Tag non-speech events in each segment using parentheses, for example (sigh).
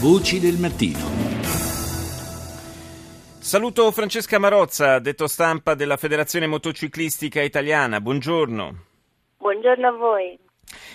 Voci del mattino. Saluto Francesca Marozza, detto stampa della Federazione Motociclistica Italiana. Buongiorno. Buongiorno a voi.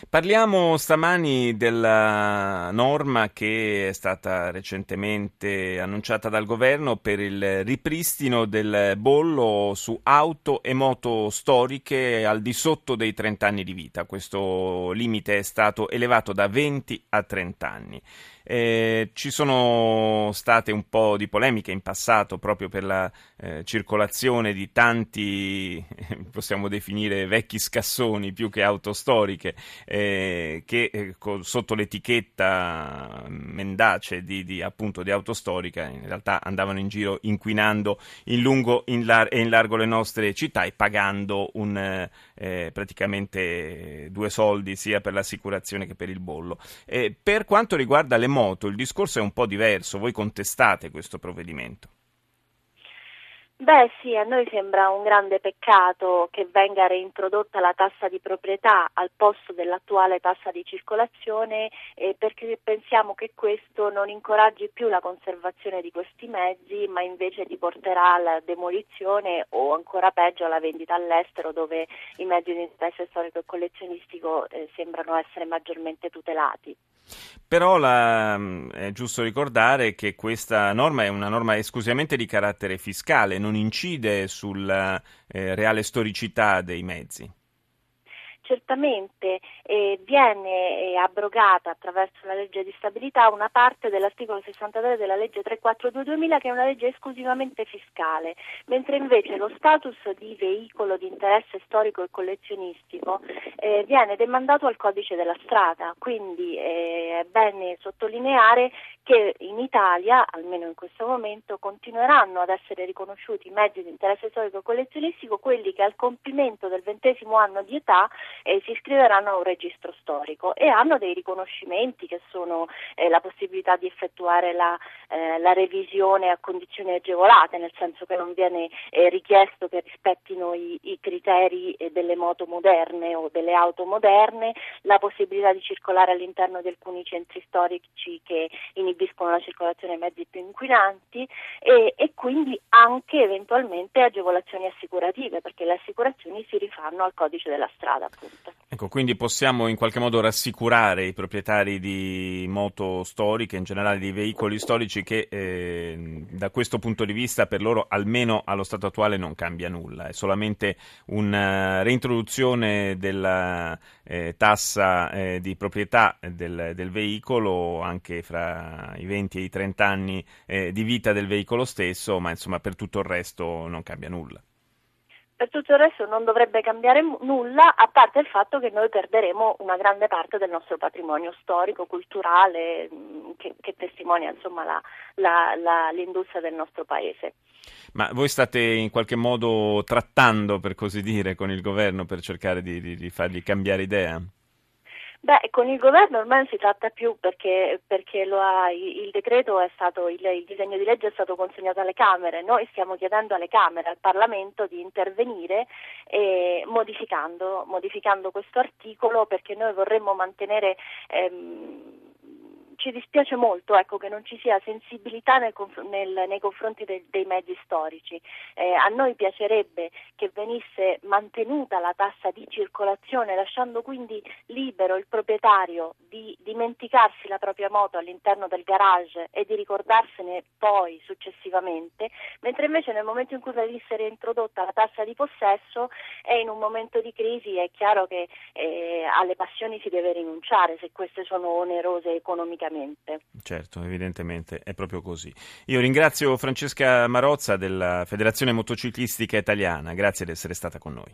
Parliamo stamani della norma che è stata recentemente annunciata dal governo per il ripristino del bollo su auto e moto storiche al di sotto dei 30 anni di vita. Questo limite è stato elevato da 20 a 30 anni. Eh, ci sono state un po' di polemiche in passato proprio per la eh, circolazione di tanti, (laughs) possiamo definire vecchi scassoni più che auto storiche, eh, che eh, sotto l'etichetta mendace di, di, appunto, di auto storica in realtà andavano in giro inquinando in lungo in lar- e in largo le nostre città e pagando un, eh, praticamente due soldi sia per l'assicurazione che per il bollo. per quanto riguarda le moto il discorso è un po' diverso, voi contestate questo provvedimento. Beh sì, a noi sembra un grande peccato che venga reintrodotta la tassa di proprietà al posto dell'attuale tassa di circolazione eh, perché pensiamo che questo non incoraggi più la conservazione di questi mezzi ma invece li porterà alla demolizione o ancora peggio alla vendita all'estero dove i mezzi di interesse storico e collezionistico eh, sembrano essere maggiormente tutelati. Però la, mm, è giusto ricordare che questa norma è una norma esclusivamente di carattere fiscale, non incide sulla eh, reale storicità dei mezzi certamente eh, viene eh, abrogata attraverso la legge di stabilità una parte dell'articolo 63 della legge 342-2000 che è una legge esclusivamente fiscale, mentre invece lo status di veicolo di interesse storico e collezionistico eh, viene demandato al codice della strada, quindi eh, è bene sottolineare che in Italia, almeno in questo momento, continueranno ad essere riconosciuti mezzi di interesse storico e collezionistico quelli che al compimento del ventesimo anno di età eh, si iscriveranno a un registro storico e hanno dei riconoscimenti che sono eh, la possibilità di effettuare la, eh, la, revisione a condizioni agevolate, nel senso che non viene eh, richiesto che rispettino i, i criteri eh, delle moto moderne o delle auto moderne, la possibilità di circolare all'interno di alcuni centri storici che inibiscono la circolazione dei mezzi più inquinanti e, e quindi anche eventualmente agevolazioni assicurative, perché le assicurazioni si rifanno al codice della strada. Ecco, quindi possiamo in qualche modo rassicurare i proprietari di moto storiche, in generale di veicoli storici, che eh, da questo punto di vista per loro, almeno allo stato attuale, non cambia nulla. È solamente una reintroduzione della eh, tassa eh, di proprietà del, del, veicolo anche fra i 20 e i 30 anni eh, di vita del veicolo stesso, ma insomma per tutto il resto non cambia nulla per tutto il resto non dovrebbe cambiare nulla, a parte il fatto che noi perderemo una grande parte del nostro patrimonio storico, culturale, mm, che, che testimonia insomma, la, la, la, l'industria del nostro paese. Ma voi state in qualche modo trattando, per così dire, con il governo per cercare di, di, di fargli cambiare idea? Beh, con il governo ormai non si tratta più perché, perché ha, il, decreto è stato, il, il, disegno di legge è stato consegnato alle Camere, noi stiamo chiedendo alle Camere, al Parlamento di intervenire eh, modificando, modificando, questo articolo perché noi vorremmo mantenere ehm, ci dispiace molto ecco, che non ci sia sensibilità nel, nel, nei confronti de, dei mezzi storici. Eh, a noi piacerebbe che venisse mantenuta la tassa di circolazione, lasciando quindi libero il proprietario di dimenticarsi la propria moto all'interno del garage e di ricordarsene poi successivamente, mentre invece nel momento in cui venisse reintrodotta la tassa di possesso e in un momento di crisi è chiaro che eh, alle passioni si deve rinunciare se queste sono onerose economicamente sicuramente. Certo, evidentemente è proprio così. Io ringrazio Francesca Marozza della Federazione Motociclistica Italiana, grazie di essere stata con noi.